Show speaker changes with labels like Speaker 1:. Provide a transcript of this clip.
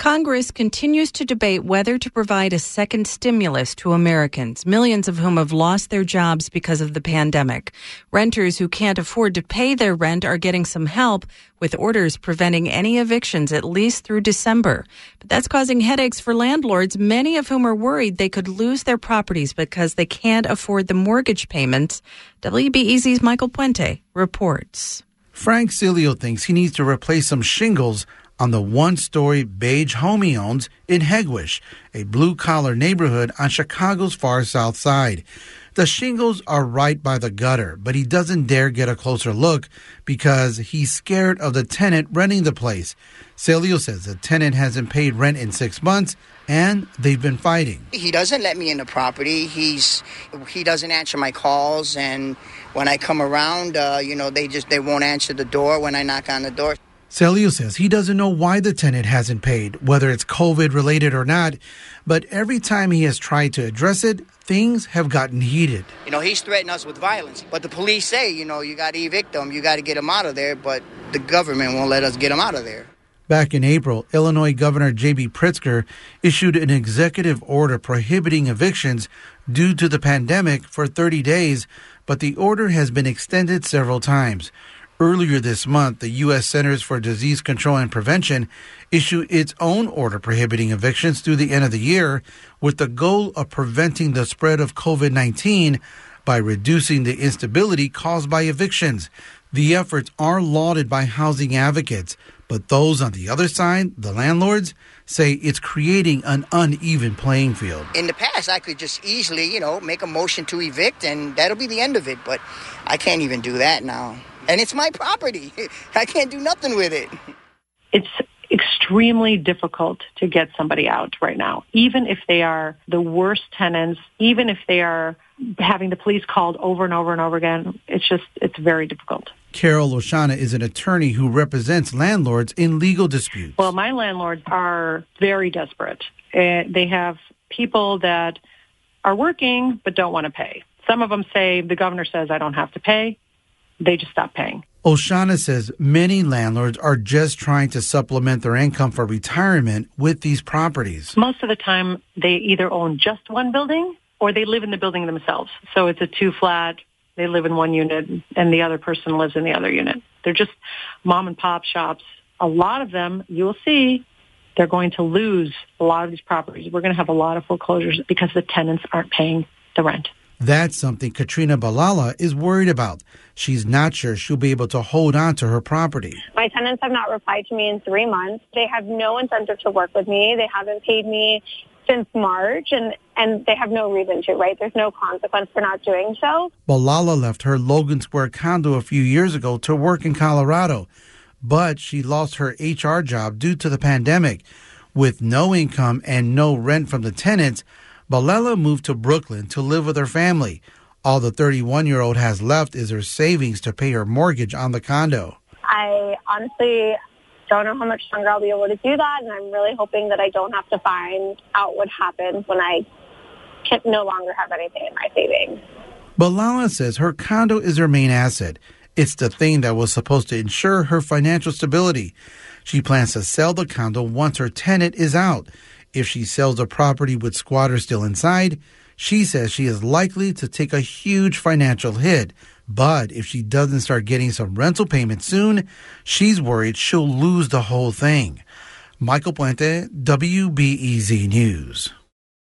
Speaker 1: Congress continues to debate whether to provide a second stimulus to Americans, millions of whom have lost their jobs because of the pandemic. Renters who can't afford to pay their rent are getting some help with orders preventing any evictions at least through December. But that's causing headaches for landlords, many of whom are worried they could lose their properties because they can't afford the mortgage payments. WBEZ's Michael Puente reports.
Speaker 2: Frank Cilio thinks he needs to replace some shingles on the one story beige home he owns in Hegewisch, a blue collar neighborhood on Chicago's far south side. The shingles are right by the gutter, but he doesn't dare get a closer look because he's scared of the tenant renting the place. Celio says the tenant hasn't paid rent in six months and they've been fighting.
Speaker 3: He doesn't let me in the property. He's he doesn't answer my calls, and when I come around, uh, you know, they just they won't answer the door when I knock on the door.
Speaker 2: Celio says he doesn't know why the tenant hasn't paid, whether it's COVID related or not, but every time he has tried to address it, things have gotten heated.
Speaker 3: You know, he's threatening us with violence, but the police say, you know, you got to evict them, you got to get them out of there, but the government won't let us get them out of there.
Speaker 2: Back in April, Illinois Governor J.B. Pritzker issued an executive order prohibiting evictions due to the pandemic for 30 days, but the order has been extended several times. Earlier this month, the U.S. Centers for Disease Control and Prevention issued its own order prohibiting evictions through the end of the year with the goal of preventing the spread of COVID 19 by reducing the instability caused by evictions. The efforts are lauded by housing advocates, but those on the other side, the landlords, say it's creating an uneven playing field.
Speaker 3: In the past, I could just easily, you know, make a motion to evict and that'll be the end of it, but I can't even do that now and it's my property. I can't do nothing with it.
Speaker 4: It's extremely difficult to get somebody out right now, even if they are the worst tenants, even if they are having the police called over and over and over again. It's just, it's very difficult.
Speaker 2: Carol Oshana is an attorney who represents landlords in legal disputes.
Speaker 4: Well, my landlords are very desperate. Uh, they have people that are working but don't want to pay. Some of them say the governor says I don't have to pay they just stop paying.
Speaker 2: Oshana says many landlords are just trying to supplement their income for retirement with these properties.
Speaker 4: Most of the time, they either own just one building or they live in the building themselves. So it's a two flat, they live in one unit and the other person lives in the other unit. They're just mom and pop shops. A lot of them, you'll see, they're going to lose a lot of these properties. We're going to have a lot of foreclosures because the tenants aren't paying the rent.
Speaker 2: That's something Katrina Balala is worried about. She's not sure she'll be able to hold on to her property.
Speaker 5: My tenants have not replied to me in three months. They have no incentive to work with me. They haven't paid me since March and, and they have no reason to, right? There's no consequence for not doing so.
Speaker 2: Balala left her Logan Square condo a few years ago to work in Colorado, but she lost her HR job due to the pandemic. With no income and no rent from the tenants, Balala moved to Brooklyn to live with her family. All the 31 year old has left is her savings to pay her mortgage on the condo.
Speaker 5: I honestly don't know how much longer I'll be able to do that, and I'm really hoping that I don't have to find out what happens when I can no longer have anything in my savings.
Speaker 2: Balala says her condo is her main asset. It's the thing that was supposed to ensure her financial stability. She plans to sell the condo once her tenant is out. If she sells a property with squatters still inside, she says she is likely to take a huge financial hit. But if she doesn't start getting some rental payments soon, she's worried she'll lose the whole thing. Michael Puente, WBEZ News.